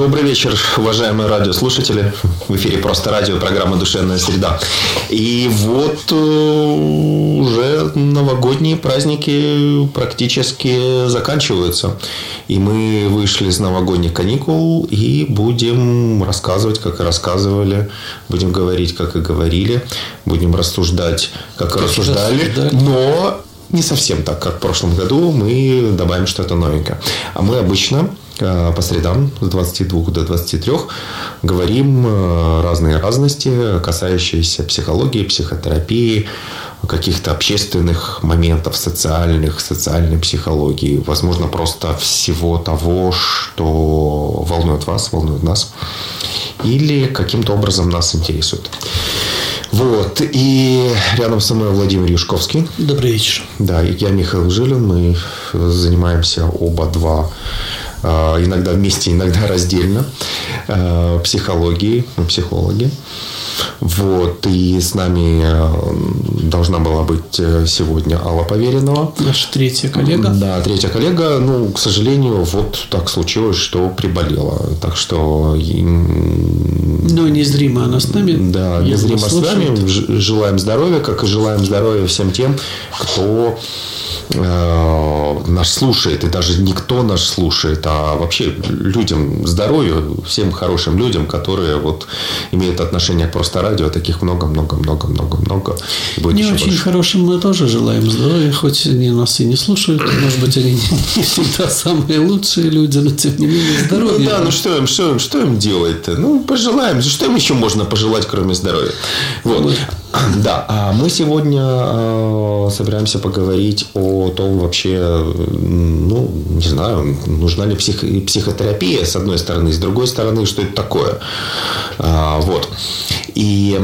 Добрый вечер, уважаемые радиослушатели. В эфире «Просто радио», программа «Душевная среда». И вот э, уже новогодние праздники практически заканчиваются. И мы вышли из новогодних каникул и будем рассказывать, как и рассказывали, будем говорить, как и говорили, будем рассуждать, как и рассуждали. Но не совсем так, как в прошлом году. Мы добавим что-то новенькое. А мы обычно по средам с 22 до 23 говорим э, разные разности, касающиеся психологии, психотерапии, каких-то общественных моментов, социальных, социальной психологии, возможно, просто всего того, что волнует вас, волнует нас, или каким-то образом нас интересует. Вот. И рядом со мной Владимир Юшковский. Добрый вечер. Да, и я Михаил Жилин. Мы занимаемся оба два иногда вместе, иногда раздельно, а, психологии, мы психологи. Вот, и с нами э, должна была быть э, сегодня Алла Поверенова. Наша третья коллега. Да, третья коллега. Ну, к сожалению, вот так случилось, что приболела. Так что... Но незримо она с нами. Да, незримо с нами. Желаем здоровья, как и желаем здоровья всем тем, кто Э, наш слушает, и даже никто наш слушает, а вообще людям здоровью, всем хорошим людям, которые вот имеют отношение к просто радио, таких много-много-много-много-много. Не очень больше. хорошим мы тоже желаем здоровья, хоть они нас и не слушают, может быть, они не всегда самые лучшие люди, но тем не менее здоровья. Ну да, ну что им, что им, что им делать-то? Ну, пожелаем. Что им еще можно пожелать, кроме здоровья? Вот. Да, а мы сегодня э, собираемся поговорить о том вообще, ну, не знаю, нужна ли псих, психотерапия, с одной стороны, с другой стороны, что это такое. А, вот. И,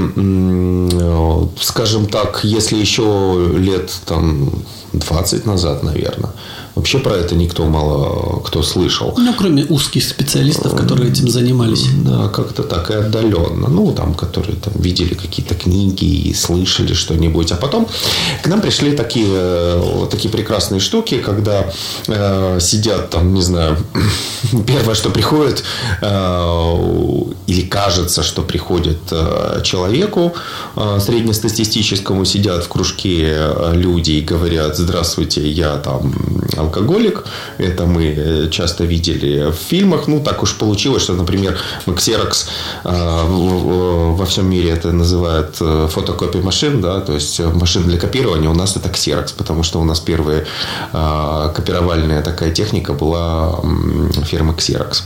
скажем так, если еще лет там 20 назад, наверное, Вообще про это никто мало кто слышал. Ну, кроме узких специалистов, которые этим занимались. Да, как-то так и отдаленно. Ну, там, которые там видели какие-то книги и слышали что-нибудь. А потом к нам пришли такие, э, такие прекрасные штуки, когда э, сидят там, не знаю, первое, что приходит, э, или кажется, что приходит э, человеку э, среднестатистическому, сидят в кружке э, люди и говорят, здравствуйте, я там алкоголик. Это мы э, часто видели в фильмах. Ну, так уж получилось, что, например, Xerox э, во всем мире это называют э, фотокопия машин, да, то есть машин для копирования. У нас это Xerox, потому что у нас первая копировальная такая техника была фирмы Xerox.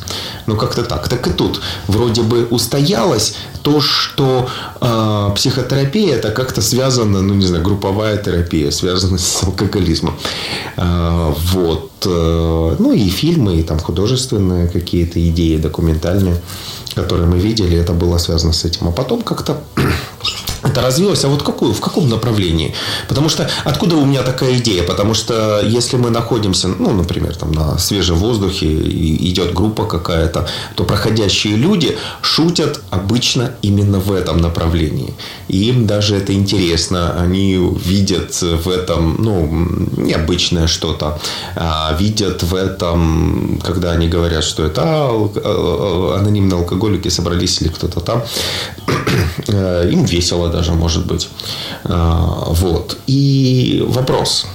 Ну, как-то так. Так и тут. Вроде бы устоялось то, что психотерапия это как-то связано, ну, не знаю, групповая терапия, связана с алкоголизмом. Вот. Э, ну и фильмы, и там художественные какие-то идеи, документальные, которые мы видели, это было связано с этим. А потом как-то это развилось, а вот какую, в каком направлении? Потому что откуда у меня такая идея? Потому что если мы находимся, ну, например, там на свежем воздухе, идет группа какая-то, то проходящие люди шутят обычно именно в этом направлении. И им даже это интересно. Они видят в этом, ну, необычное что-то. А видят в этом, когда они говорят, что это а, анонимные алкоголики собрались или кто-то там, э, им весело даже, может быть. А, вот. И вопрос.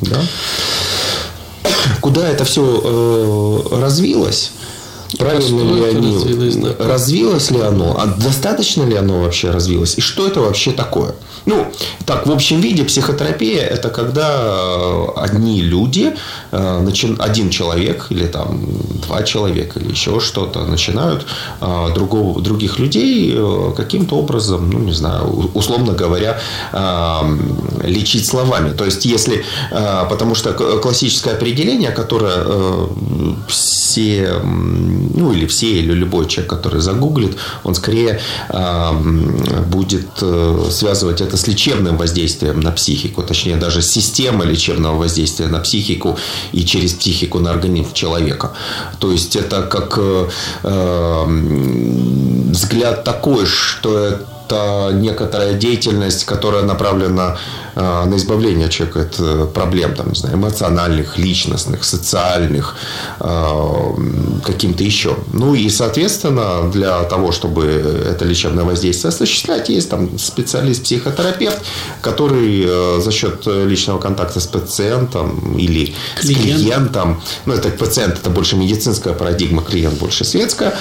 Да? Куда это все э, развилось? Правильно ли они? Развилось, да. развилось ли оно? А достаточно ли оно вообще развилось? И что это вообще такое? Ну, так, в общем виде психотерапия – это когда э, одни люди, э, один человек или там два человека или еще что-то начинают э, другого, других людей каким-то образом, ну, не знаю, условно говоря, лечить словами. То есть, если, потому что классическое определение, которое все, ну, или все, или любой человек, который загуглит, он скорее будет связывать это с лечебным воздействием на психику, точнее даже система лечебного воздействия на психику и через психику на организм человека. То есть это как э, взгляд такой, что это некоторая деятельность, которая направлена э, на избавление человека от э, проблем, там, не знаю, эмоциональных, личностных, социальных, э, каким-то еще. Ну и, соответственно, для того, чтобы это лечебное воздействие осуществлять, есть там специалист-психотерапевт, который за счет личного контакта с пациентом или Клиент. с клиентом, ну это пациент, это больше медицинская парадигма, клиент больше светская,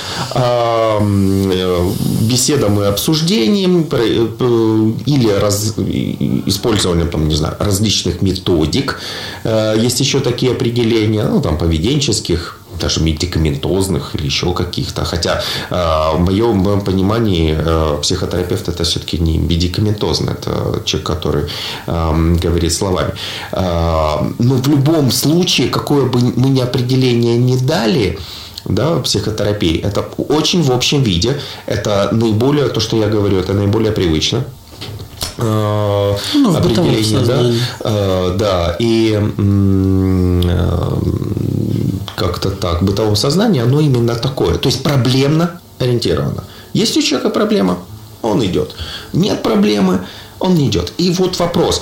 беседам и обсуждением э, или раз, использованием там, не знаю, различных методик. Э, есть еще такие определения, ну, там, поведенческих, даже медикаментозных или еще каких-то. Хотя э, в моем, в моем понимании психотерапевт это все-таки не медикаментозный, это человек, который э, говорит словами. Но в любом случае, какое бы мы ни определение не дали, да, психотерапии. Это очень в общем виде. Это наиболее, то, что я говорю, это наиболее привычно. Э, ну, определение, да, э, да, и э, как-то так, бытовое сознание, оно именно такое, то есть проблемно ориентировано. Есть у человека проблема, он идет. Нет проблемы, он не идет. И вот вопрос,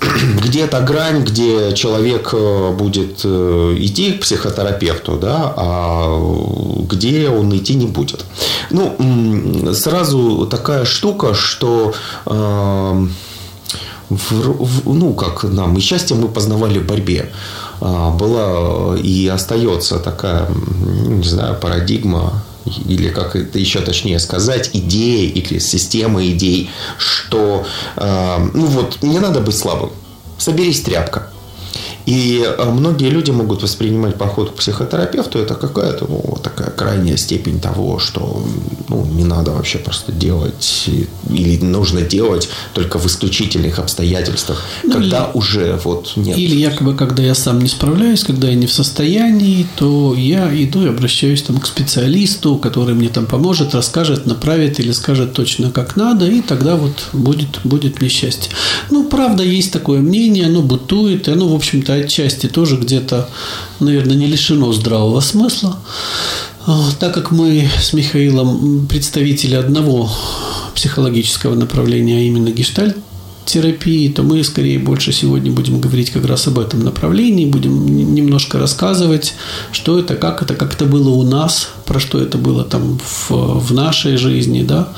где та грань, где человек э, будет э, идти к психотерапевту, да, а где он идти не будет. Ну, сразу такая штука, что э, в, в, ну, как нам, и счастье мы познавали в борьбе. А, была и остается такая, не знаю, парадигма или как это еще точнее сказать, идея или система идей, что э, ну вот не надо быть слабым, соберись тряпка. И э, многие люди могут воспринимать поход к психотерапевту это какая-то ну, такая крайняя степень того, что ну, не надо вообще просто делать или нужно делать только в исключительных обстоятельствах, ну, когда или, уже вот нет. Или якобы, когда я сам не справляюсь, когда я не в состоянии, то я иду и обращаюсь там к специалисту, который мне там поможет, расскажет, направит или скажет точно как надо, и тогда вот будет, будет мне счастье. Ну, правда, есть такое мнение, оно бутует, и оно, в общем-то, отчасти тоже где-то, наверное, не лишено здравого смысла. А, так как мы с Михаилом представители одного психологического направления, а именно гештальт, терапии, то мы скорее больше сегодня будем говорить как раз об этом направлении, будем немножко рассказывать, что это, как это, как это было у нас, про что это было там в, в нашей жизни, да.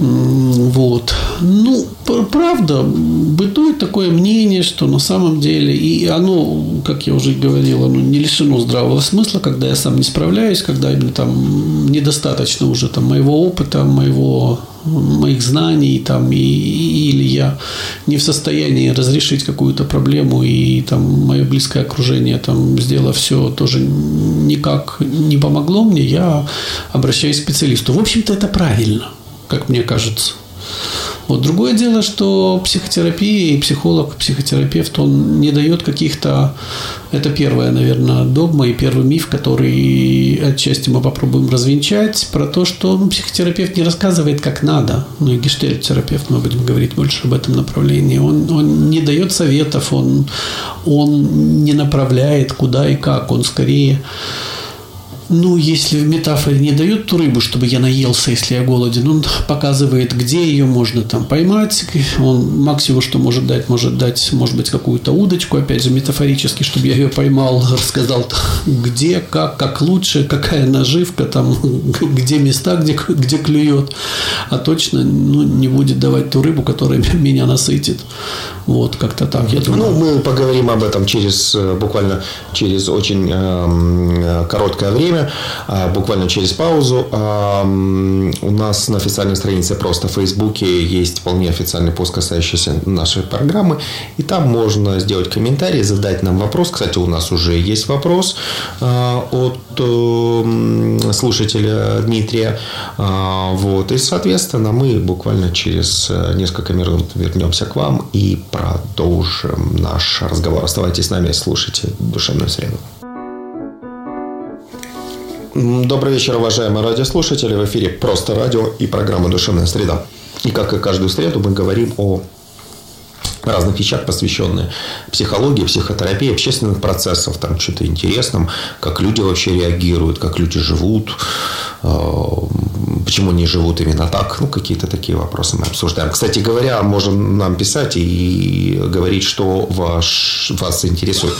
Вот. Ну, правда, бытует такое мнение, что на самом деле, и оно, как я уже говорил, оно не лишено здравого смысла, когда я сам не справляюсь, когда именно там недостаточно уже там моего опыта, моего моих знаний там, и, или я не в состоянии разрешить какую-то проблему, и там мое близкое окружение там сделало все тоже никак не помогло мне, я обращаюсь к специалисту. В общем-то, это правильно как мне кажется. Вот другое дело, что психотерапия и психолог, психотерапевт, он не дает каких-то... Это первая, наверное, догма и первый миф, который отчасти мы попробуем развенчать, про то, что ну, психотерапевт не рассказывает, как надо. Ну и гештельт-терапевт, мы будем говорить больше об этом направлении. Он, он не дает советов, он, он не направляет, куда и как. Он скорее ну, если в метафоре не дают ту рыбу, чтобы я наелся, если я голоден, он показывает, где ее можно там поймать. Он максимум, что может дать, может дать, может быть, какую-то удочку, опять же, метафорически, чтобы я ее поймал, рассказал, где, как, как лучше, какая наживка, там, где места, где, где клюет. А точно ну, не будет давать ту рыбу, которая меня насытит. Вот, как-то так, я думаю. Ну, мы поговорим об этом через, э, буквально через очень э, короткое время время, а, буквально через паузу. А, у нас на официальной странице просто в Фейсбуке есть вполне официальный пост, касающийся нашей программы. И там можно сделать комментарий, задать нам вопрос. Кстати, у нас уже есть вопрос а, от э, слушателя Дмитрия. Вот. И, соответственно, мы буквально через э, несколько минут вернемся к вам и продолжим наш разговор. Оставайтесь с нами, слушайте «Душевную среду». Добрый вечер, уважаемые радиослушатели. В эфире «Просто радио» и программа «Душевная среда». И как и каждую среду мы говорим о разных вещах, посвященные психологии, психотерапии, общественных процессов, там что-то интересном, как люди вообще реагируют, как люди живут, э, почему они живут именно так, ну, какие-то такие вопросы мы обсуждаем. Кстати говоря, можем нам писать и говорить, что ваш, вас интересует.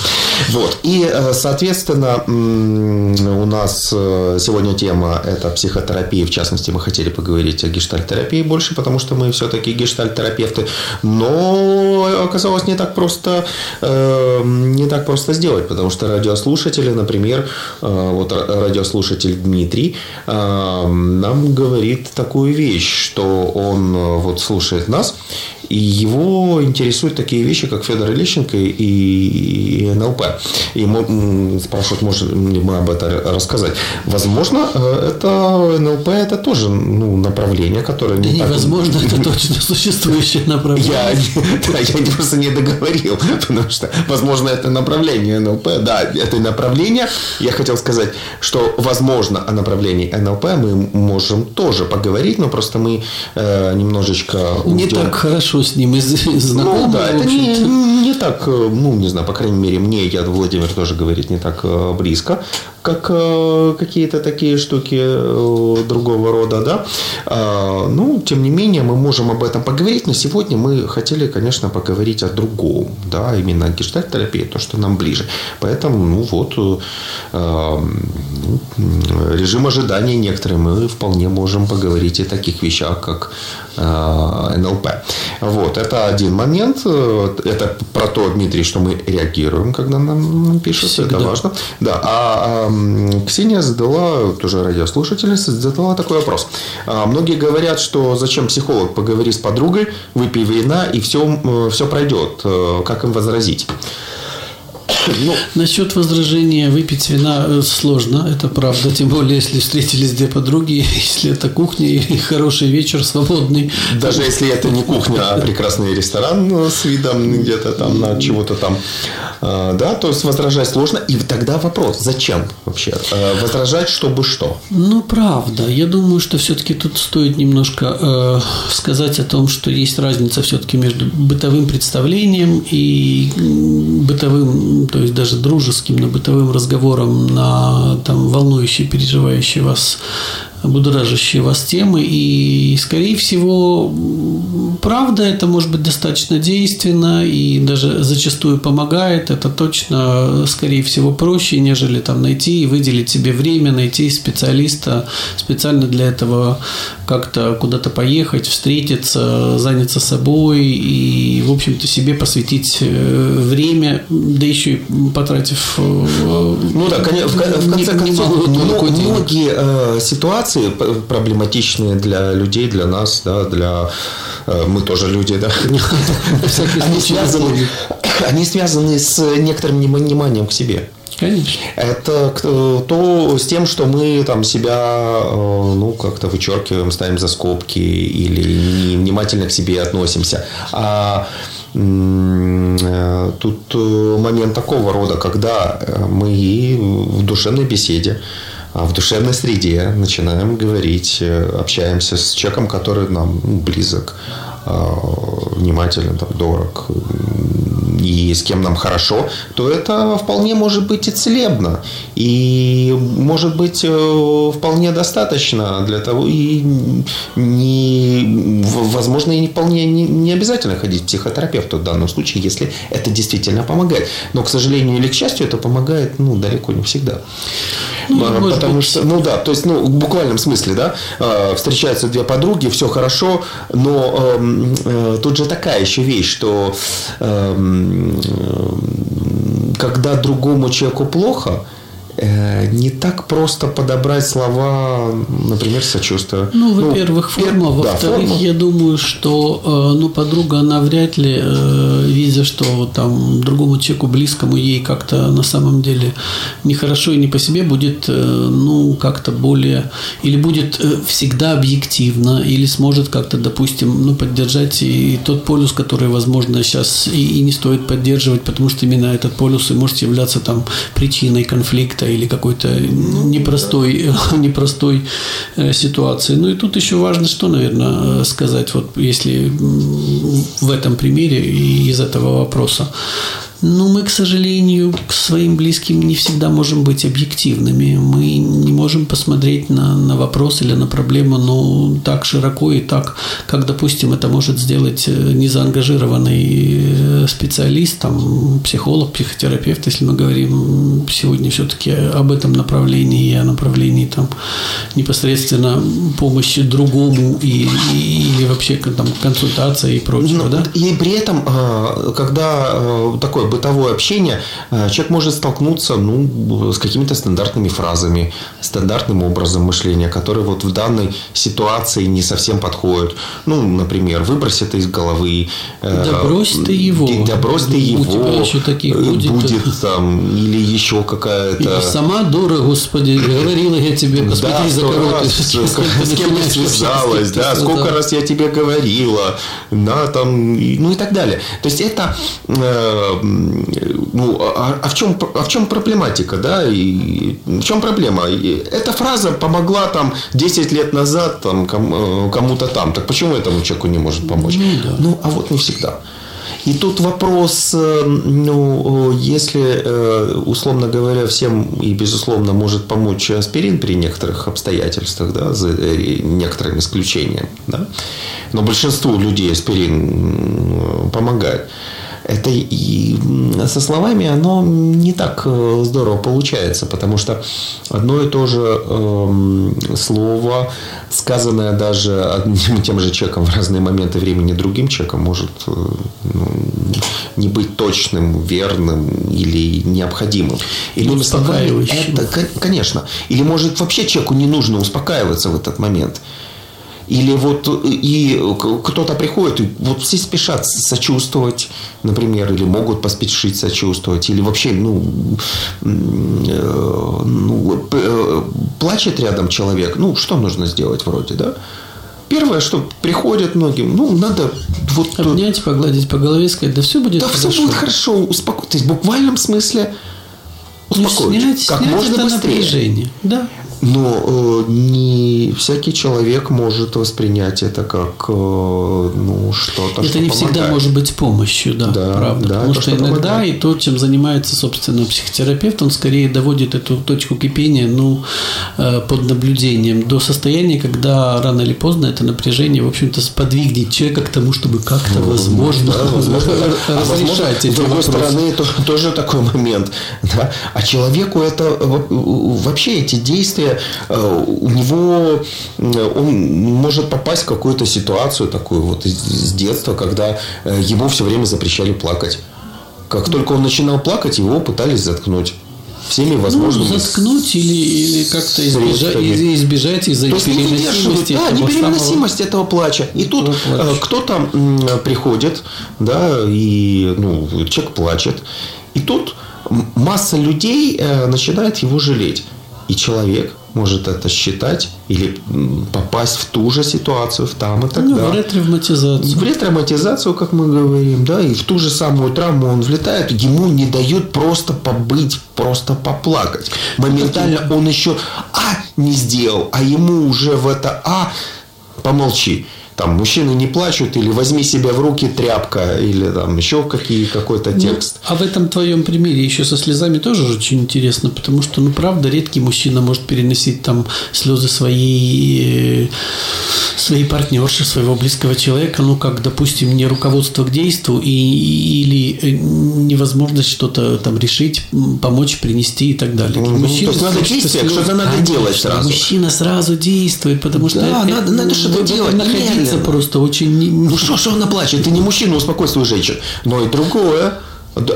Вот. И, э, соответственно, у нас э, сегодня тема – это психотерапия. В частности, мы хотели поговорить о гештальтерапии больше, потому что мы все-таки гештальтерапевты. Но оказалось не так просто, э, не так просто сделать, потому что радиослушатели, например, вот радиослушатель Дмитрий нам говорит такую вещь, что он вот слушает нас, и его интересуют такие вещи, как Федор Лещенко и НЛП. И спрашивают, можем ли мы об этом рассказать. Возможно, э, это НЛП это тоже ну, направление, которое не да так... Невозможно, это точно существующее направление. Я, да, я просто не договорил, потому что, возможно, это направление НЛП. Да, это направление. Я хотел сказать, что, возможно, о направлении НЛП мы можем тоже поговорить, но просто мы э, немножечко... Не так хорошо с ним из, знакомы. Ну, да, это не, не так, э, ну, не знаю, по крайней мере, мне, я, Владимир тоже говорит, не так э, близко, как э, какие-то такие штуки другого рода, да. А, ну, тем не менее, мы можем об этом поговорить, но сегодня мы хотели, конечно, поговорить о другом, да, именно о гештальт-терапии, то, что нам ближе. Поэтому, ну, вот, режим ожидания некоторые мы вполне можем поговорить о таких вещах, как НЛП. Вот, это один момент. Это про то, Дмитрий, что мы реагируем, когда нам пишут. Всегда. Это важно. Да. А, а Ксения задала, тоже радиослушательница, задала такой вопрос. А, многие говорят, что зачем психолог, поговори с подругой, выпей вина, и все, все пройдет. Э, как им возразить? Ну, Насчет возражения выпить вина э, сложно, это правда. Тем более, если встретились две подруги, если это кухня и хороший вечер свободный. Даже если это не кухня, а прекрасный ресторан с видом где-то там на чего-то там. А, да, то есть возражать сложно. И тогда вопрос, зачем вообще? А, возражать, чтобы что? Ну, правда. Я думаю, что все-таки тут стоит немножко э, сказать о том, что есть разница все-таки между бытовым представлением и бытовым то есть даже дружеским, на бытовым разговором, на там, волнующие, переживающие вас будоражащие вас темы. И, скорее всего, правда, это может быть достаточно действенно и даже зачастую помогает. Это точно, скорее всего, проще, нежели там найти и выделить себе время, найти специалиста специально для этого как-то куда-то поехать, встретиться, заняться собой и, в общем-то, себе посвятить э, время, да еще и потратив э, ну да, в, конце концов, многие э, ситуации ситуации проблематичные для людей, для нас, да, для э, мы тоже люди, да. Они связаны, они связаны с некоторым невниманием к себе. Конечно. Это то с тем, что мы там себя э, ну, как-то вычеркиваем, ставим за скобки или невнимательно к себе относимся. А э, тут момент такого рода, когда мы в душевной беседе в душевной среде начинаем говорить, э, общаемся с человеком, который нам ну, близок, а, внимателен, там, дорог, и с кем нам хорошо, то это вполне может быть и целебно. И может быть э, вполне достаточно для того, и не, возможно, и не вполне не, не обязательно ходить к психотерапевту в данном случае, если это действительно помогает. Но, к сожалению или к счастью, это помогает ну, далеко не всегда. Ну, а, Потому быть. что, ну да, то есть, ну, в буквальном смысле, да, а, встречаются две подруги, все хорошо, но э, э, тут же такая еще вещь, что э, когда другому человеку плохо, Э, не так просто подобрать слова, например, сочувствия. Ну, ну во-первых, ну, форма. Во-вторых, да, я думаю, что э, ну, подруга, она вряд ли, э, видя, что там другому человеку близкому ей как-то на самом деле нехорошо и не по себе, будет ну, как-то более... Или будет всегда объективно, или сможет как-то, допустим, ну, поддержать и тот полюс, который, возможно, сейчас и, и не стоит поддерживать, потому что именно этот полюс и может являться там причиной конфликта или какой-то непростой, непростой э, ситуации. Ну и тут еще важно, что, наверное, сказать, вот если в этом примере и из этого вопроса. Ну, мы, к сожалению, к своим близким не всегда можем быть объективными. Мы можем посмотреть на, на вопрос или на проблему ну, так широко и так, как, допустим, это может сделать э, незаангажированный э, специалист, там, психолог, психотерапевт, если мы говорим сегодня все-таки об этом направлении и о направлении там, непосредственно помощи другому и, и, или вообще там, консультация и прочее. Ну, да? И при этом, а, когда такое бытовое общение, человек может столкнуться ну, с какими-то стандартными фразами, стандартным образом мышления, который вот в данной ситуации не совсем подходит. Ну, например, выбрось это из головы. Э, да брось ты его. Да брось ты его. У тебя еще таких э, будет. Будет там, или еще какая-то... Сама дура, господи, говорила я тебе, посмотри да, за кого С кем ты связалась, да, сколько раз я тебе говорила, на там, ну и так далее. То есть это, э, ну, а, а в чем, а в чем проблематика, да, и в чем проблема? Эта фраза помогла там 10 лет назад там э, кому-то там, так почему этому человеку не может помочь? Ну, да. ну а вот не всегда. И тут вопрос, э, ну, если, э, условно говоря, всем и, безусловно, может помочь аспирин при некоторых обстоятельствах, да, за некоторым исключением, да, но большинству людей аспирин помогает это и со словами оно не так э, здорово получается, потому что одно и то же э, слово, сказанное даже одним и тем же человеком в разные моменты времени другим человеком, может э, ну, не быть точным, верным или необходимым. Или успокаивающим. Это, конечно. Или может вообще человеку не нужно успокаиваться в этот момент. Или вот и кто-то приходит, и вот все спешат сочувствовать, например, или могут поспешить сочувствовать, или вообще, ну, э, ну э, плачет рядом человек, ну, что нужно сделать вроде, да? Первое, что приходят многим, ну, надо вот... Обнять, погладить по голове, сказать, да все будет да хорошо. Да все будет хорошо, успокойтесь. То есть, в буквальном смысле успокоить. Ну, снять, как снять можно это быстрее. Напряжение. Да. Но э, не всякий человек может воспринять это как э, ну, что-то, Это что не помогает. всегда может быть помощью, да, да правда. Да, Потому что иногда помогает. и то, чем занимается, собственно, психотерапевт, он скорее доводит эту точку кипения ну, э, под наблюдением до состояния, когда рано или поздно это напряжение, в общем-то, сподвигнет человека к тому, чтобы как-то, ну, возможно, да, возможно а разрешать эти С другой вопросы. стороны, то, тоже такой момент. Да? А человеку это вообще эти действия Э, у него он может попасть в какую-то ситуацию такую вот с детства, когда э, ему все время запрещали плакать. Как только он начинал плакать, его пытались заткнуть всеми ну, возможными. Ну, заткнуть или, или как-то избежать, избежать из-за непереносимости. Да, непереносимость самого... этого плача. И тут э, кто-то приходит, да, и ну, человек плачет. И тут масса людей начинает его жалеть. И человек может это считать или попасть в ту же ситуацию, в там и тогда. Ну, в ретравматизацию. В ретравматизацию, как мы говорим, да, и в ту же самую травму он влетает, ему не дают просто побыть, просто поплакать. Моментально он еще А не сделал, а ему уже в это А помолчи там мужчины не плачут, или возьми себя в руки тряпка, или там еще какие, какой-то ну, текст. Ну, а в этом твоем примере еще со слезами тоже очень интересно, потому что, ну, правда, редкий мужчина может переносить там слезы своей, своей партнерши, своего близкого человека, ну, как, допустим, не руководство к действию и, или э, невозможность что-то там решить, помочь, принести и так далее. Ну, мужчина, то есть надо действие, что-то надо конечно, делать сразу. Мужчина сразу действует, потому что да, это, надо, надо что-то делать. Находиться это просто очень... Ну что, что она плачет? Ты не мужчина, успокой свою женщину. Но и другое.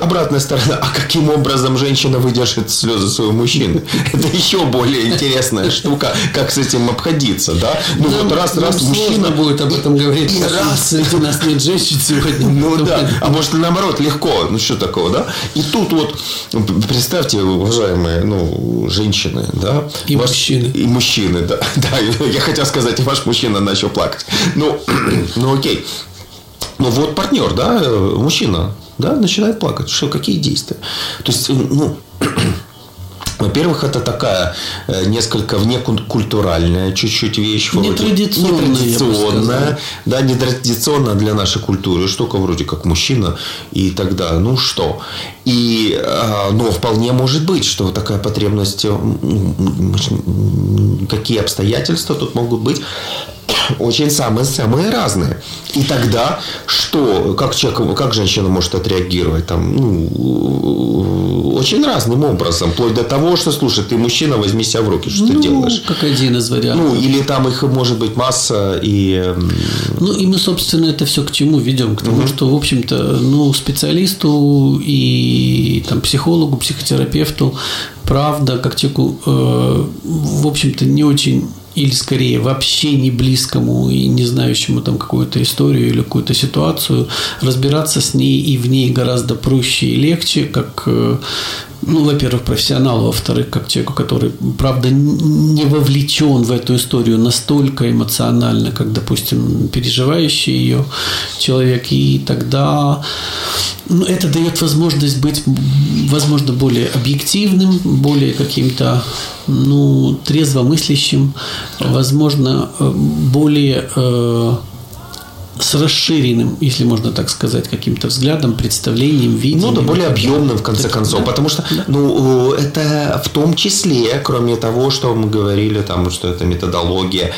Обратная сторона. А каким образом женщина выдержит слезы своего мужчины? Это еще более интересная штука, как с этим обходиться, да? Ну нам, вот раз, раз мужчина будет об этом говорить. И раз среди нас нет женщин сегодня. Ну да. А может наоборот легко. Ну что такого, да? И тут вот представьте, уважаемые, ну женщины, да? И ваш, мужчины. И мужчины, да. Да. Я хотел сказать, и ваш мужчина начал плакать. Ну, ну окей. Ну вот партнер, да, мужчина, да, начинает плакать. Что, какие действия? То есть, ну, во-первых, это такая э, несколько внекультуральная чуть-чуть вещь. Нетрадиционная. Нетрадиционная. Да, нетрадиционная для нашей культуры. Штука вроде как мужчина. И тогда, ну что? И, а, но вполне может быть, что такая потребность, какие обстоятельства тут могут быть, очень самые-самые разные. И тогда что, как человек, как женщина может отреагировать там, ну, очень разным образом, вплоть до того, что, слушай, ты мужчина, возьми себя в руки, что ну, ты делаешь. как один из вариантов. Ну, или там их может быть масса и... Ну, и мы, собственно, это все к чему ведем? К тому, угу. что, в общем-то, ну, специалисту и там психологу, психотерапевту, правда, как человеку, э, в общем-то, не очень или скорее вообще не близкому и не знающему там какую-то историю или какую-то ситуацию, разбираться с ней и в ней гораздо проще и легче, как э, ну, во-первых, профессионалу, во-вторых, как человеку, который, правда, не вовлечен в эту историю настолько эмоционально, как, допустим, переживающий ее человек, и тогда ну, это дает возможность быть, возможно, более объективным, более каким-то ну, трезвомыслящим, возможно, э, более э, с расширенным, если можно так сказать, каким-то взглядом, представлением, видением. Ну да, более объемным, в конце концов. Да, потому что, да. ну, это в том числе, кроме того, что мы говорили, там, что это методология,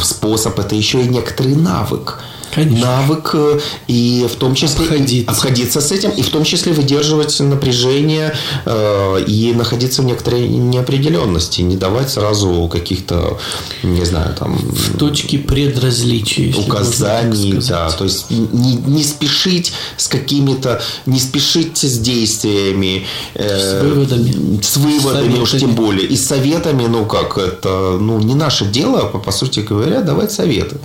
способ, это еще и некоторый навык. Конечно. навык э, и в том числе обходиться. обходиться с этим, и в том числе выдерживать напряжение э, и находиться в некоторой неопределенности, не давать сразу каких-то, не знаю, там... В точке предразличия. Указаний, да. То есть не, не спешить с какими-то, не спешить с действиями. Э, с выводами. С выводами уж тем более. И с советами, ну как, это ну, не наше дело, по, по сути говоря, давать советы.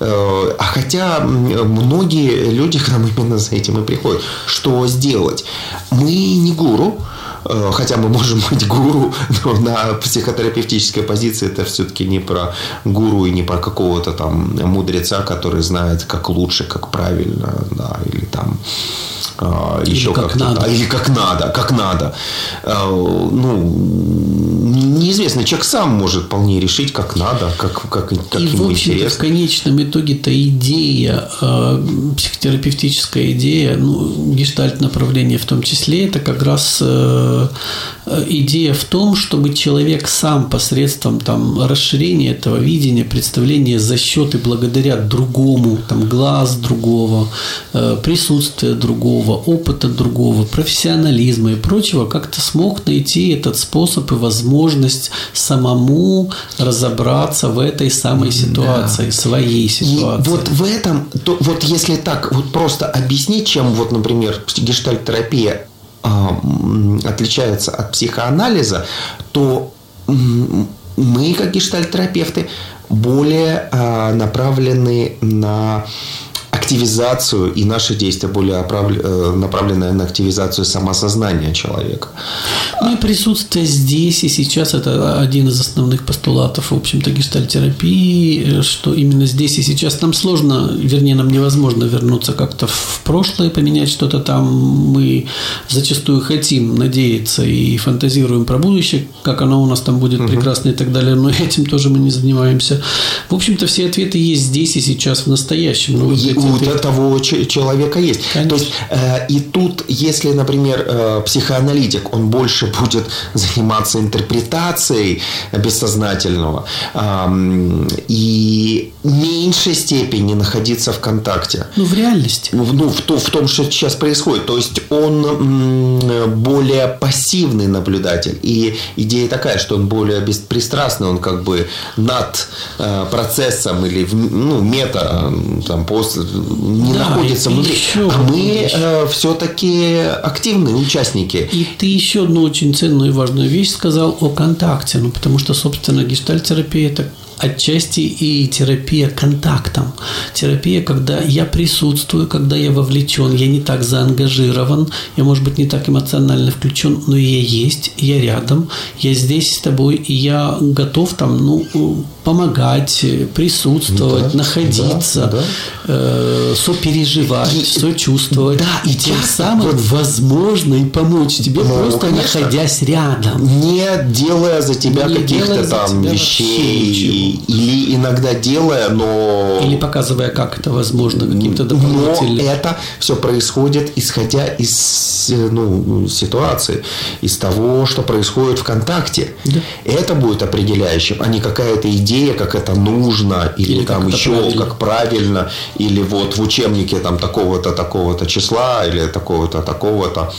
Э, а хотя многие люди к нам именно за этим и приходят. Что сделать? Мы не гуру, э, хотя мы можем быть гуру, но на психотерапевтической позиции это все-таки не про гуру и не про какого-то там мудреца, который знает, как лучше, как правильно, да, или там а, еще как, как надо. Или как надо, как надо. А, ну, неизвестно, человек сам может вполне решить, как надо, как, как, как и, ему в интересно. в конечном итоге-то идея, э, психотерапевтическая идея, ну, гештальт направление в том числе, это как раз э, идея в том, чтобы человек сам посредством там, расширения этого видения, представления за счет и благодаря другому, там, глаз другого, э, присутствия другого, опыта другого, профессионализма и прочего, как-то смог найти этот способ и возможность самому разобраться в этой самой ситуации, да. своей ситуации. И вот в этом, то, вот если так вот просто объяснить, чем вот, например, гештальтерапия а, отличается от психоанализа, то мы, как гештальтерапевты, более а, направлены на активизацию, и наши действия более э, направлены на активизацию самосознания человека. Ну и присутствие здесь и сейчас – это один из основных постулатов, в общем-то, гештальтерапии, что именно здесь и сейчас нам сложно, вернее, нам невозможно вернуться как-то в прошлое, поменять что-то там. Мы зачастую хотим надеяться и фантазируем про будущее, как оно у нас там будет угу. прекрасно и так далее, но этим тоже мы не занимаемся. В общем-то, все ответы есть здесь и сейчас в настоящем. Но у ты... того человека есть. Конечно. То есть, э, и тут, если, например, э, психоаналитик, он больше будет заниматься интерпретацией бессознательного э, и меньшей степени находиться в контакте. Ну, в реальности. Ну, в, то, в том, что сейчас происходит. То есть, он м, более пассивный наблюдатель. И идея такая, что он более беспристрастный, он как бы над э, процессом или ну, мета, там, после, не да, находится внутри. А мы э, все-таки активные участники. И ты еще одну очень ценную и важную вещь сказал о контакте. Ну, потому что, собственно, гештальтерапия – это отчасти и терапия контактом. Терапия, когда я присутствую, когда я вовлечен, я не так заангажирован, я, может быть, не так эмоционально включен, но я есть, я рядом, я здесь с тобой, и я готов там, ну, помогать, присутствовать, да, находиться, да, да. Э, сопереживать, и, сочувствовать. Да, и, тем самым, вот, возможно, и помочь тебе ну, просто конечно, находясь рядом. Не делая за тебя каких-то там тебя вещей, или иногда делая, но... Или показывая, как это возможно каким-то дополнительным. Но это все происходит, исходя из ну, ситуации, из того, что происходит в контакте. Да. Это будет определяющим, а не какая-то идея, как это нужно, или, или там еще правильно. как правильно, или вот в учебнике там такого-то, такого-то числа, или такого-то, такого-то.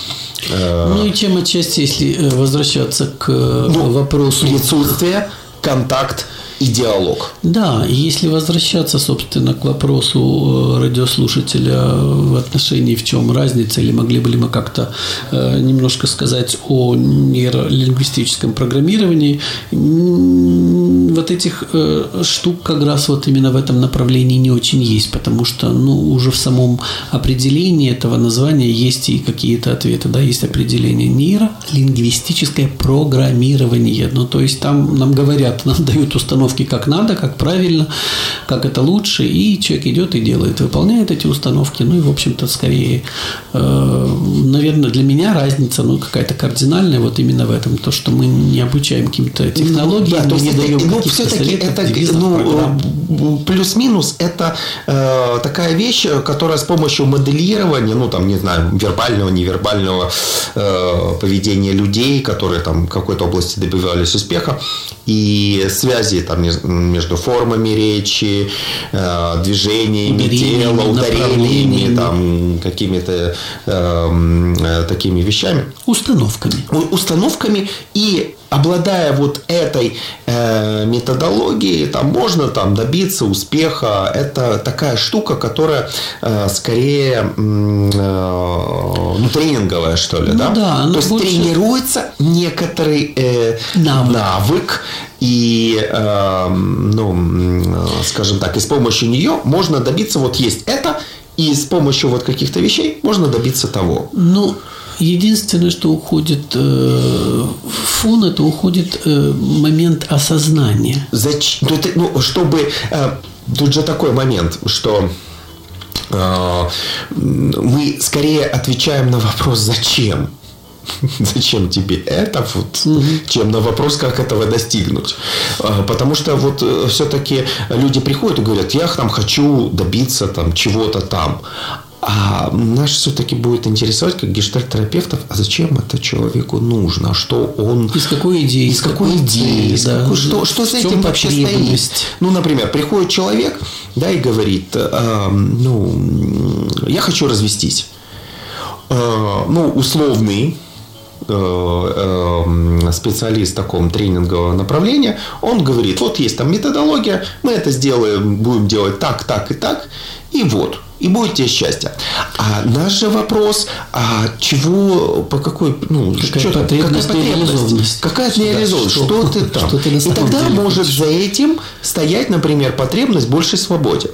Э, ну и чем отчасти, если э, возвращаться к э, ну, вопросу... Присутствие, контакт, и диалог. Да, если возвращаться, собственно, к вопросу радиослушателя в отношении в чем разница, или могли бы ли мы как-то немножко сказать о нейролингвистическом программировании, вот этих э, штук как раз вот именно в этом направлении не очень есть, потому что ну, уже в самом определении этого названия есть и какие-то ответы. Да? Есть определение нейролингвистическое программирование. Ну, то есть там нам говорят, нам дают установки как надо, как правильно, как это лучше, и человек идет и делает, выполняет эти установки. Ну и, в общем-то, скорее, э, наверное, для меня разница ну, какая-то кардинальная вот именно в этом. То, что мы не обучаем каким-то технологиям, ну, да, мы не даем ну, все-таки это ну, плюс-минус это э, такая вещь, которая с помощью моделирования, ну там не знаю, вербального, невербального э, поведения людей, которые там в какой-то области добивались успеха, и связи там между формами речи, э, движениями тела, ударениями, там какими-то э, э, такими вещами. Установками. Установками и обладая вот этой э, методологией, там можно там добиться успеха. Это такая штука, которая э, скорее э, ну, тренинговая, что ли, ну, да? да То есть больше... тренируется некоторый э, навык. навык и, э, ну, скажем так, и с помощью нее можно добиться, вот есть это, и с помощью вот каких-то вещей можно добиться того. Ну, Единственное, что уходит э, в фон, это уходит э, момент осознания. Зачем? Ну, чтобы... Э, тут же такой момент, что мы скорее отвечаем на вопрос «зачем?». Зачем тебе это, вот, угу. чем на вопрос, как этого достигнуть. Потому что вот все-таки люди приходят и говорят, я там хочу добиться там чего-то там. А нас все-таки будет интересовать, как гештальт-терапевтов, а зачем это человеку нужно, что он... Из какой идеи? Из какой идеи? Из да. какой, что, что за этим вообще стоит? Ну, например, приходит человек, да, и говорит, э, ну, я хочу развестись. Э, ну, условный специалист таком тренингового направления, он говорит, вот есть там методология, мы это сделаем, будем делать так, так и так, и вот и будет тебе счастье. А наш же вопрос, а чего, по какой, ну, какая что потребность, какая потребность, какая нереализованность, что, что, ты там. Что ты и тогда может хочешь. за этим стоять, например, потребность большей свободе.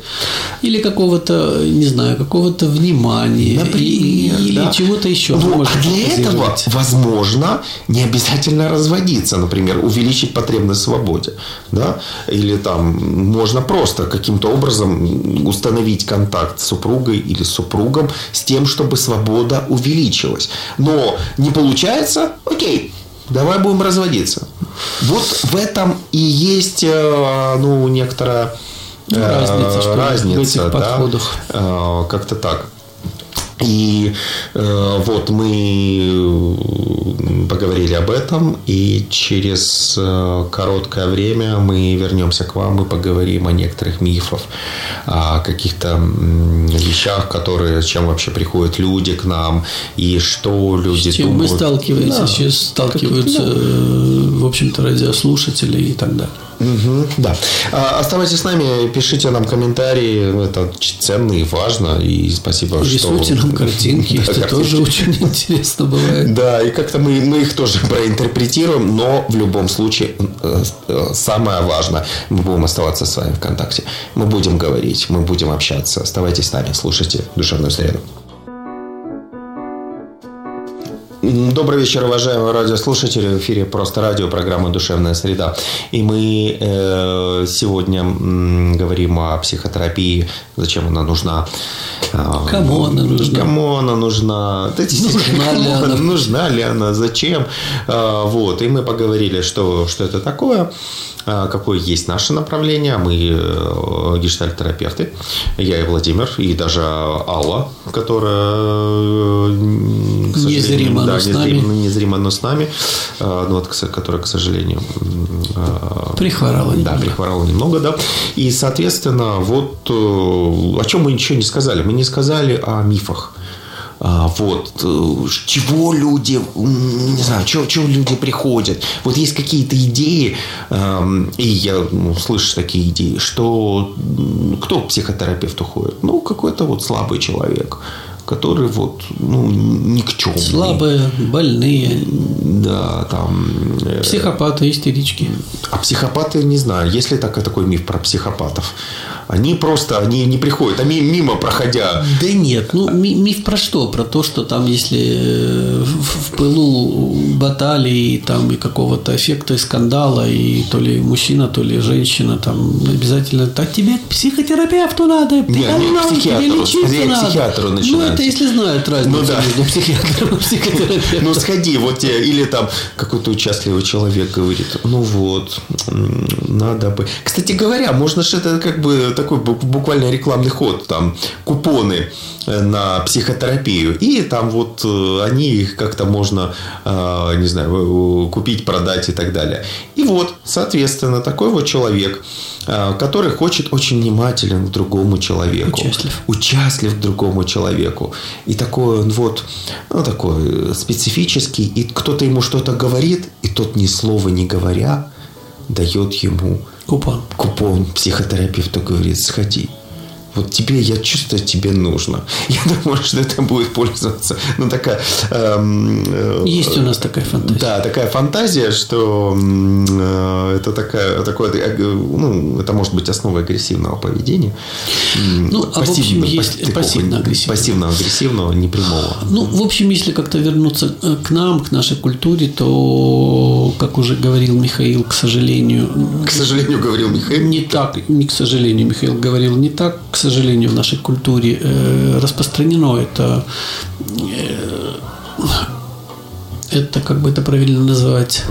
Или какого-то, не знаю, какого-то внимания. Например, и, да. Или чего-то еще. Ну, а для этого, возможно, не обязательно разводиться, например, увеличить потребность в свободе. Да? Или там можно просто каким-то образом установить контакт с супругой или супругом с тем, чтобы свобода увеличилась. Но не получается, окей, давай будем разводиться. Вот в этом и есть э, ну, некоторая ну, разница, что разница в этих да, подходах. Э, как-то так. И э, вот мы поговорили об этом, и через э, короткое время мы вернемся к вам и поговорим о некоторых мифах, о каких-то вещах, которые, с чем вообще приходят люди к нам, и что люди с чем думают. мы сталкиваемся, да. сейчас сталкиваются, да. Э, в общем-то, радиослушатели и так далее. Угу, да. А, оставайтесь с нами, пишите нам комментарии. Это ценно и важно. И спасибо, и что... Рисуйте нам картинки. Да, это картинки. тоже очень интересно бывает. Да, и как-то мы, мы их тоже проинтерпретируем. Но в любом случае, э, э, самое важное, мы будем оставаться с вами в контакте. Мы будем говорить, мы будем общаться. Оставайтесь с нами, слушайте «Душевную среду». Добрый вечер, уважаемые радиослушатели. В эфире «Просто радио», программа «Душевная среда». И мы э, сегодня м, говорим о психотерапии, зачем она нужна. А, Кому она нужна? Кому она нужна? Да, нужна, ли она? нужна ли она? Зачем? А, вот. И мы поговорили, что, что это такое. А, какое есть наше направление. Мы э, гештальт-терапевты. Я и Владимир, и даже Алла, которая э, незримо, да, но незримо, незримо, но с нами. А, ну, вот, которая, к сожалению, а, прихворала немного. Да, прихворала немного, да. И, соответственно, вот э, о чем мы ничего не сказали. Мы не сказали о мифах. А, вот, э, чего люди, не знаю, чего, чего люди приходят. Вот есть какие-то идеи, и я ну, слышу такие идеи, что кто к психотерапевту ходит? Ну, какой-то вот слабый человек которые вот, ну, никчемные. Слабые, больные. Да, там... Э, Психопаты, истерички. А психопаты, не знаю, есть ли так, такой миф про психопатов? Они просто, они не приходят, они мимо проходя. Да нет, ну миф про что? Про то, что там, если э, в пылу баталии там и какого-то эффекта и скандала, и то ли мужчина, то ли женщина, там обязательно, так тебе к психотерапевту надо, нет, нет, психиатру, скорее к психиатру начинают. Ну, это если знают разницу ну, да. между психиатром и психотерапевтом. Ну, сходи, вот тебе, или там какой-то участливый человек говорит, ну вот, надо бы. Кстати говоря, можно же это как бы такой буквально рекламный ход, там купоны э, на психотерапию. И там вот э, они их как-то можно, э, не знаю, купить, продать и так далее. И вот, соответственно, такой вот человек, который хочет очень внимателен к другому человеку. Участлив. Участлив к другому человеку. И такой он вот, ну, такой специфический. И кто-то ему что-то говорит, и тот ни слова не говоря дает ему Купон. Купон психотерапевту говорит, сходи. Вот тебе, я чувствую, тебе нужно. Я думаю, что это будет пользоваться. Ну, такая... Эм, э, Есть у нас такая фантазия. Да, такая фантазия, что э, это такая, такое, э, ну, это может быть основой агрессивного поведения. Ну, а в общем, есть пассивно-агрессивного. Пассивно-агрессивного, непрямого. Ну, в общем, если как-то вернуться э, к нам, к нашей культуре, то, как уже говорил Михаил, к сожалению... К сожалению, говорил Михаил. Не так, не к сожалению, Михаил говорил не так, к сожалению, в нашей культуре э, распространено это э, это как бы это правильно назвать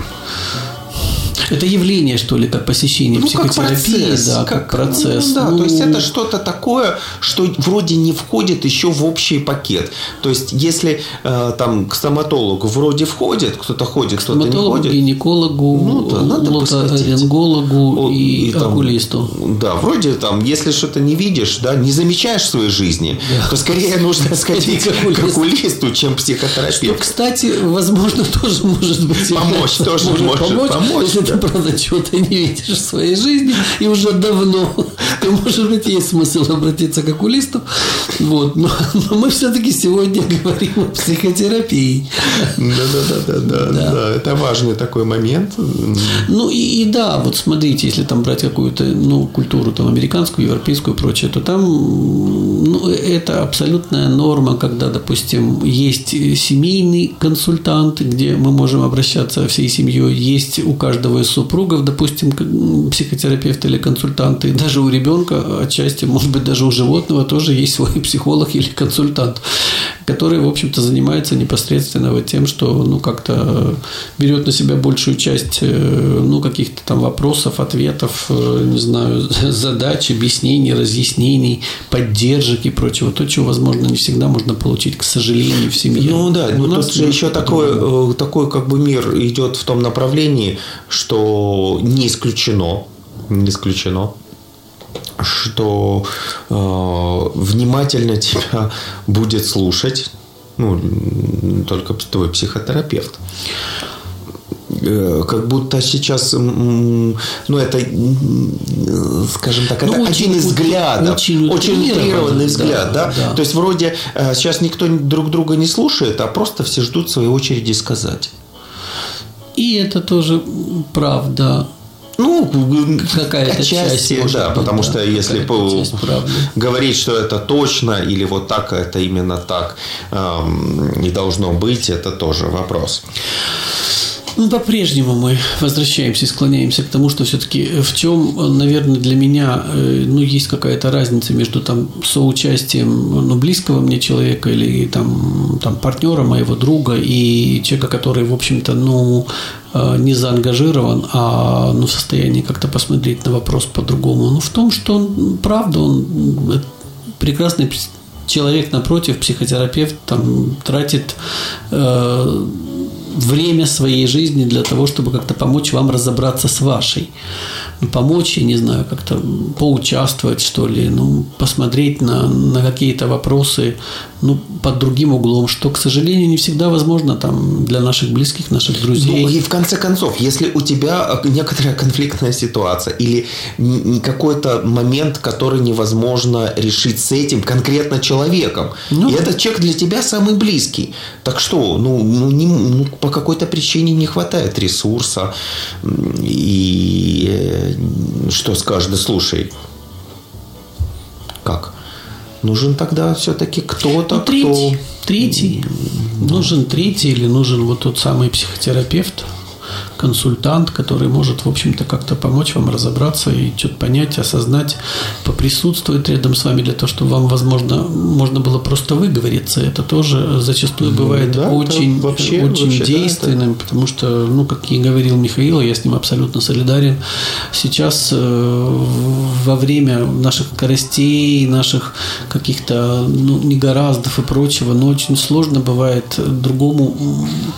это явление, что ли, как посещение ну, психотерапии, как процесс, да, как, как процесс. Ну, да, ну, то есть это что-то такое, что вроде не входит еще в общий пакет. То есть если э, там к стоматологу вроде входит, кто-то ходит, кто-то не ходит. гинекологу, ну, да, надо лоторингологу и, и там, окулисту. Да, вроде там, если что-то не видишь, да, не замечаешь в своей жизни, да. то скорее нужно сходить к окулисту, чем психотерапевту. Что, кстати, возможно, тоже может быть помочь, тоже может помочь, если ты правда чего-то не видишь в своей жизни, и уже давно, то, может быть, есть смысл обратиться к окулисту. Вот. Но, но мы все-таки сегодня говорим о психотерапии. Да, да, да, да, да, да. Это важный такой момент. Ну и, и да, вот смотрите, если там брать какую-то ну, культуру там, американскую, европейскую и прочее, то там ну, это абсолютная норма, когда, допустим, есть семейный консультант, где мы можем обращаться всей семьей, есть у каждого из супругов, допустим, психотерапевт или консультант, и даже у ребенка отчасти, может быть, даже у животного тоже есть свой психолог или консультант, который, в общем-то, занимается непосредственно вот тем, что, ну, как-то берет на себя большую часть, э, ну, каких-то там вопросов, ответов, э, не знаю, задач, объяснений, разъяснений, поддержек и прочего. То, чего, возможно, не всегда можно получить, к сожалению, в семье. Ну да, ну, тут же еще такой, э, такой как бы мир идет в том направлении, что не исключено, не исключено, что э, внимательно тебя будет слушать, ну, только твой психотерапевт э, как будто сейчас, ну, это, скажем так, это ну, очень, один из взглядов, очень, очень утрированный взгляд, да, да? да? То есть, вроде э, сейчас никто друг друга не слушает, а просто все ждут своей очереди сказать. И это тоже правда. Ну, какая-то часть, часть да, быть, потому да, что если по- говорить, что это точно или вот так, это именно так эм, и должно быть, это тоже вопрос. Ну, по-прежнему мы возвращаемся и склоняемся к тому, что все-таки в чем, наверное, для меня, э, ну, есть какая-то разница между там соучастием, ну, близкого мне человека или там, там партнера моего друга и человека, который, в общем-то, ну, э, не заангажирован, а ну, в состоянии как-то посмотреть на вопрос по-другому. Ну, в том, что он, правда, он э, прекрасный человек напротив, психотерапевт, там, тратит э, время своей жизни для того, чтобы как-то помочь вам разобраться с вашей. Ну, помочь, я не знаю, как-то поучаствовать, что ли, ну, посмотреть на, на какие-то вопросы ну, под другим углом, что, к сожалению, не всегда возможно там, для наших близких, наших друзей. Ну, и в конце концов, если у тебя некоторая конфликтная ситуация или какой-то момент, который невозможно решить с этим конкретно человеком, Ну и этот человек для тебя самый близкий, так что, ну, ну, не- ну, по какой-то причине не хватает ресурса, и э, что скажешь, да слушай, как? Нужен тогда все-таки кто-то, Ну, кто... третий, третий. Нужен третий или нужен вот тот самый психотерапевт, консультант, который может, в общем-то, как-то помочь вам разобраться и что-то понять, осознать, поприсутствовать рядом с вами для того, чтобы вам, возможно, можно было просто выговориться. Это тоже зачастую бывает да, это очень, вообще- очень вообще, да, действенным, потому что, ну, как и говорил Михаил, я с ним абсолютно солидарен. Сейчас э, во время наших скоростей, наших каких-то ну, негораздов и прочего, но очень сложно бывает другому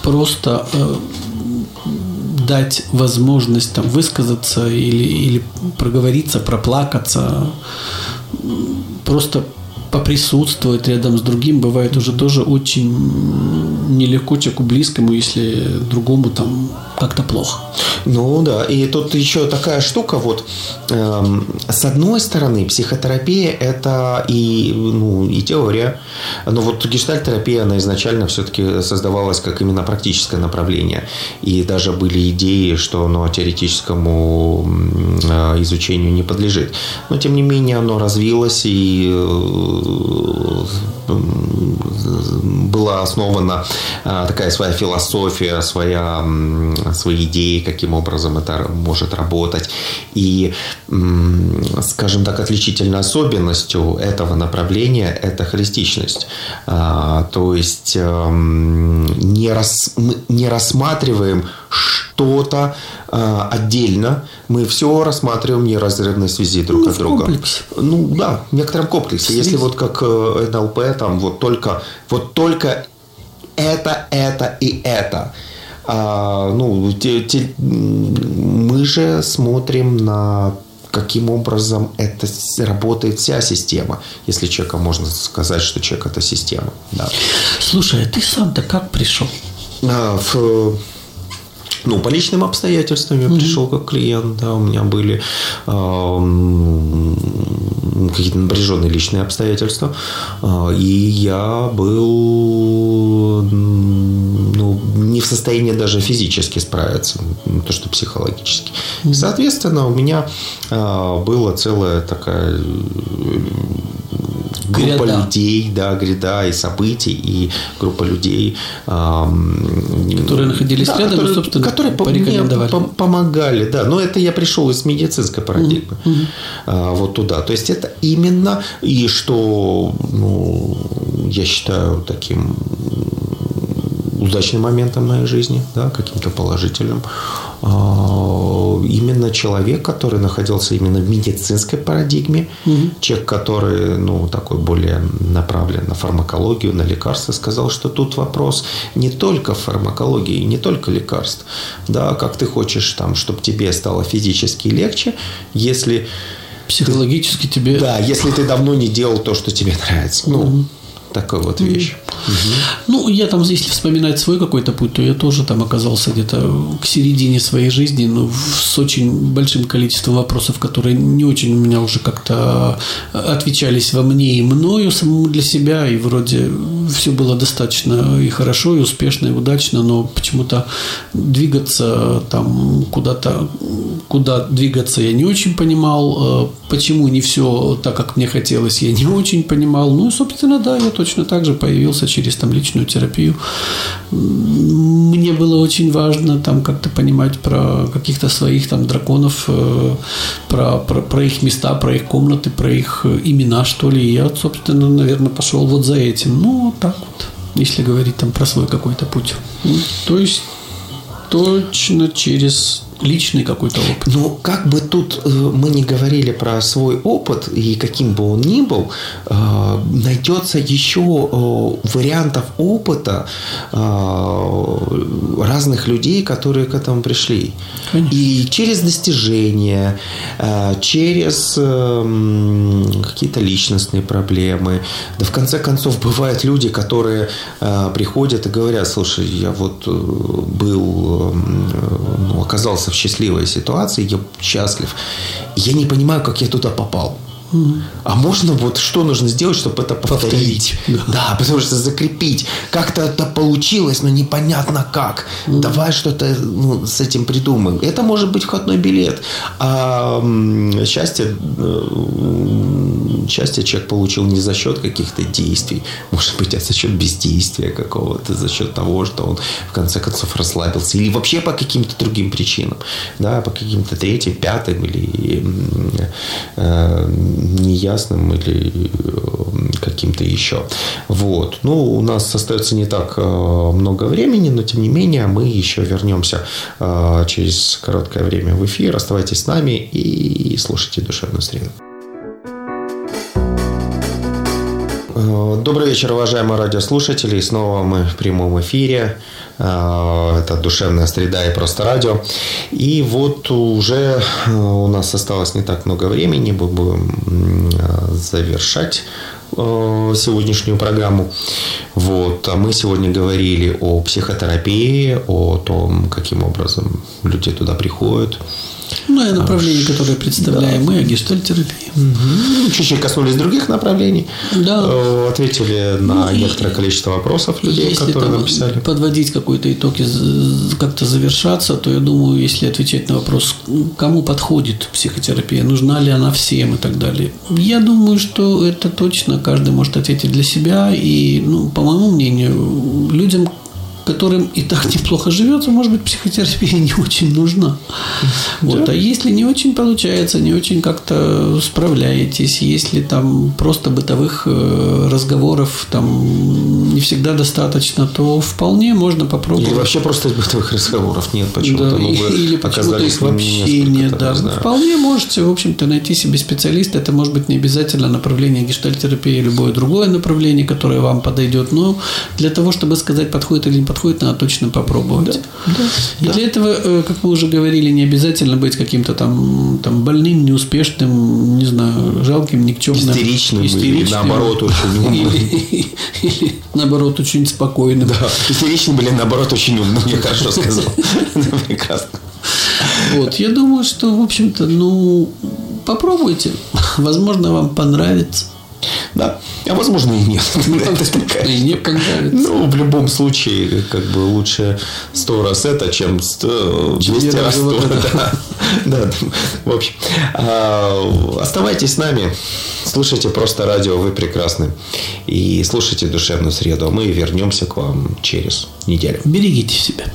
просто э, дать возможность там высказаться или, или проговориться, проплакаться, просто поприсутствовать рядом с другим бывает уже тоже очень нелегко человеку близкому, если другому там как-то плохо. Ну да, и тут еще такая штука, вот эм, с одной стороны, психотерапия это и, ну, и теория, но вот гештальтерапия, она изначально все-таки создавалась как именно практическое направление, и даже были идеи, что оно теоретическому э, изучению не подлежит, но тем не менее оно развилось и э, была основана а, такая своя философия, своя, свои идеи, каким образом это может работать. И, скажем так, отличительной особенностью этого направления – это холистичность. А, То есть не, рас, не рассматриваем что-то а, отдельно, мы все рассматриваем неразрывной связи друг Ну, от в друга. комплексе. Ну да, в некотором комплексе. Если вот как э, НЛП, там вот только, вот только это, это и это. А, ну, те- те- мы же смотрим на каким образом это работает вся система. Если человека можно сказать, что человек это система. Да. Слушай, а ты сам-то как пришел? А, в- ну, по личным обстоятельствам я пришел как клиент, да, у меня были м, какие-то напряженные личные обстоятельства, а, и я был ну, не в состоянии даже физически справиться, не то что психологически. Соответственно, у меня а, была целая такая группа Гряда. людей, да, гряда и событий, и группа людей, ам, Которые находились рядом и, которые, собственно, которые по- порекомендовали. мне пом- помогали, да. Но это я пришел из медицинской парадигмы, а, вот туда. То есть это именно и что, ну, я считаю таким удачным моментом моей жизни, да, каким-то положительным. Именно человек, который находился именно в медицинской парадигме, человек, который, ну, такой более направлен на фармакологию, на лекарства, сказал, что тут вопрос не только фармакологии, не только лекарств, да, как ты хочешь, там, чтобы тебе стало физически легче, если Психологически тебе... да, если ты давно не делал то, что тебе нравится. Ну, такая вот вещь. Ну, я там, если вспоминать свой какой-то путь, то я тоже там оказался где-то к середине своей жизни, но с очень большим количеством вопросов, которые не очень у меня уже как-то отвечались во мне и мною самому для себя, и вроде все было достаточно и хорошо, и успешно, и удачно, но почему-то двигаться там куда-то, куда двигаться я не очень понимал, э, почему не все так, как мне хотелось, я не очень понимал. Ну, собственно, да, я точно так же появился через там личную терапию. Мне было очень важно там как-то понимать про каких-то своих там драконов, э, про, про, про их места, про их комнаты, про их имена, что ли. И я, собственно, наверное, пошел вот за этим. Ну, вот так вот, если говорить там про свой какой-то путь. Ну, то есть точно через личный какой-то опыт. Ну, как бы тут э, мы не говорили про свой опыт, и каким бы он ни был, э, найдется еще э, вариантов опыта разных людей, которые к этому пришли. Конечно. И через достижения, через какие-то личностные проблемы. Да в конце концов, бывают люди, которые приходят и говорят, слушай, я вот был, ну, оказался в счастливой ситуации, я счастлив. Я не понимаю, как я туда попал. А можно вот что нужно сделать, чтобы это повторить? повторить. Да. да, потому что закрепить. Как-то это получилось, но непонятно как. Mm. Давай что-то ну, с этим придумаем. Это может быть входной билет. А счастье, э, счастье человек получил не за счет каких-то действий, может быть, а за счет бездействия какого-то, за счет того, что он в конце концов расслабился. Или вообще по каким-то другим причинам. Да, по каким-то третьим, пятым или э, неясным или э, каким-то еще. Вот. Ну, у нас остается не так э, много времени, но тем не менее мы еще вернемся э, через короткое время в эфир. Оставайтесь с нами и слушайте душевную среду. Добрый вечер, уважаемые радиослушатели. Снова мы в прямом эфире. А, это «Душевная среда» и «Просто радио». И вот уже а, у нас осталось не так много времени. Мы будем а, завершать сегодняшнюю программу. Вот. А мы сегодня говорили о психотерапии, о том, каким образом люди туда приходят, ну, и направление, которое представляем да. мы, о гештальтерапии. Угу. Чуть-чуть коснулись других направлений. Да. Э, ответили на ну, некоторое количество вопросов людей, если которые там написали. подводить какой-то итог и как-то завершаться, то я думаю, если отвечать на вопрос, кому подходит психотерапия, нужна ли она всем и так далее. Я думаю, что это точно каждый может ответить для себя. И, ну, по моему мнению, людям, которым и так неплохо живется, может быть, психотерапия не очень нужна. Вот. А если не очень получается, не очень как-то справляетесь, если там просто бытовых э, разговоров там не всегда достаточно, то вполне можно попробовать. Или вообще просто бытовых разговоров нет почему-то. Да, ну, или почему-то их вообще нет. Да. Не вполне можете, в общем-то, найти себе специалиста. Это может быть не обязательно направление гештальтерапии, любое другое направление, которое вам подойдет. Но для того, чтобы сказать, подходит или не подходит, надо точно попробовать. Да, да, и да. для этого, э, как мы уже говорили, не обязательно быть каким-то там, там больным, неуспешным, не знаю, жалким, никчемным. Истеричным, истеричным или наоборот очень умным. Или, или наоборот очень спокойным. Да, истеричным или наоборот очень умным, я хорошо сказал. Прекрасно. Вот, я думаю, что, в общем-то, ну, попробуйте. Возможно, вам понравится. Да. А возможно и нет. И не понравится. Ну, в любом случае, как бы лучше сто раз это, чем 200 раз сто. Да. В общем, а, оставайтесь с нами. Слушайте просто радио, вы прекрасны. И слушайте душевную среду. Мы вернемся к вам через неделю. Берегите себя.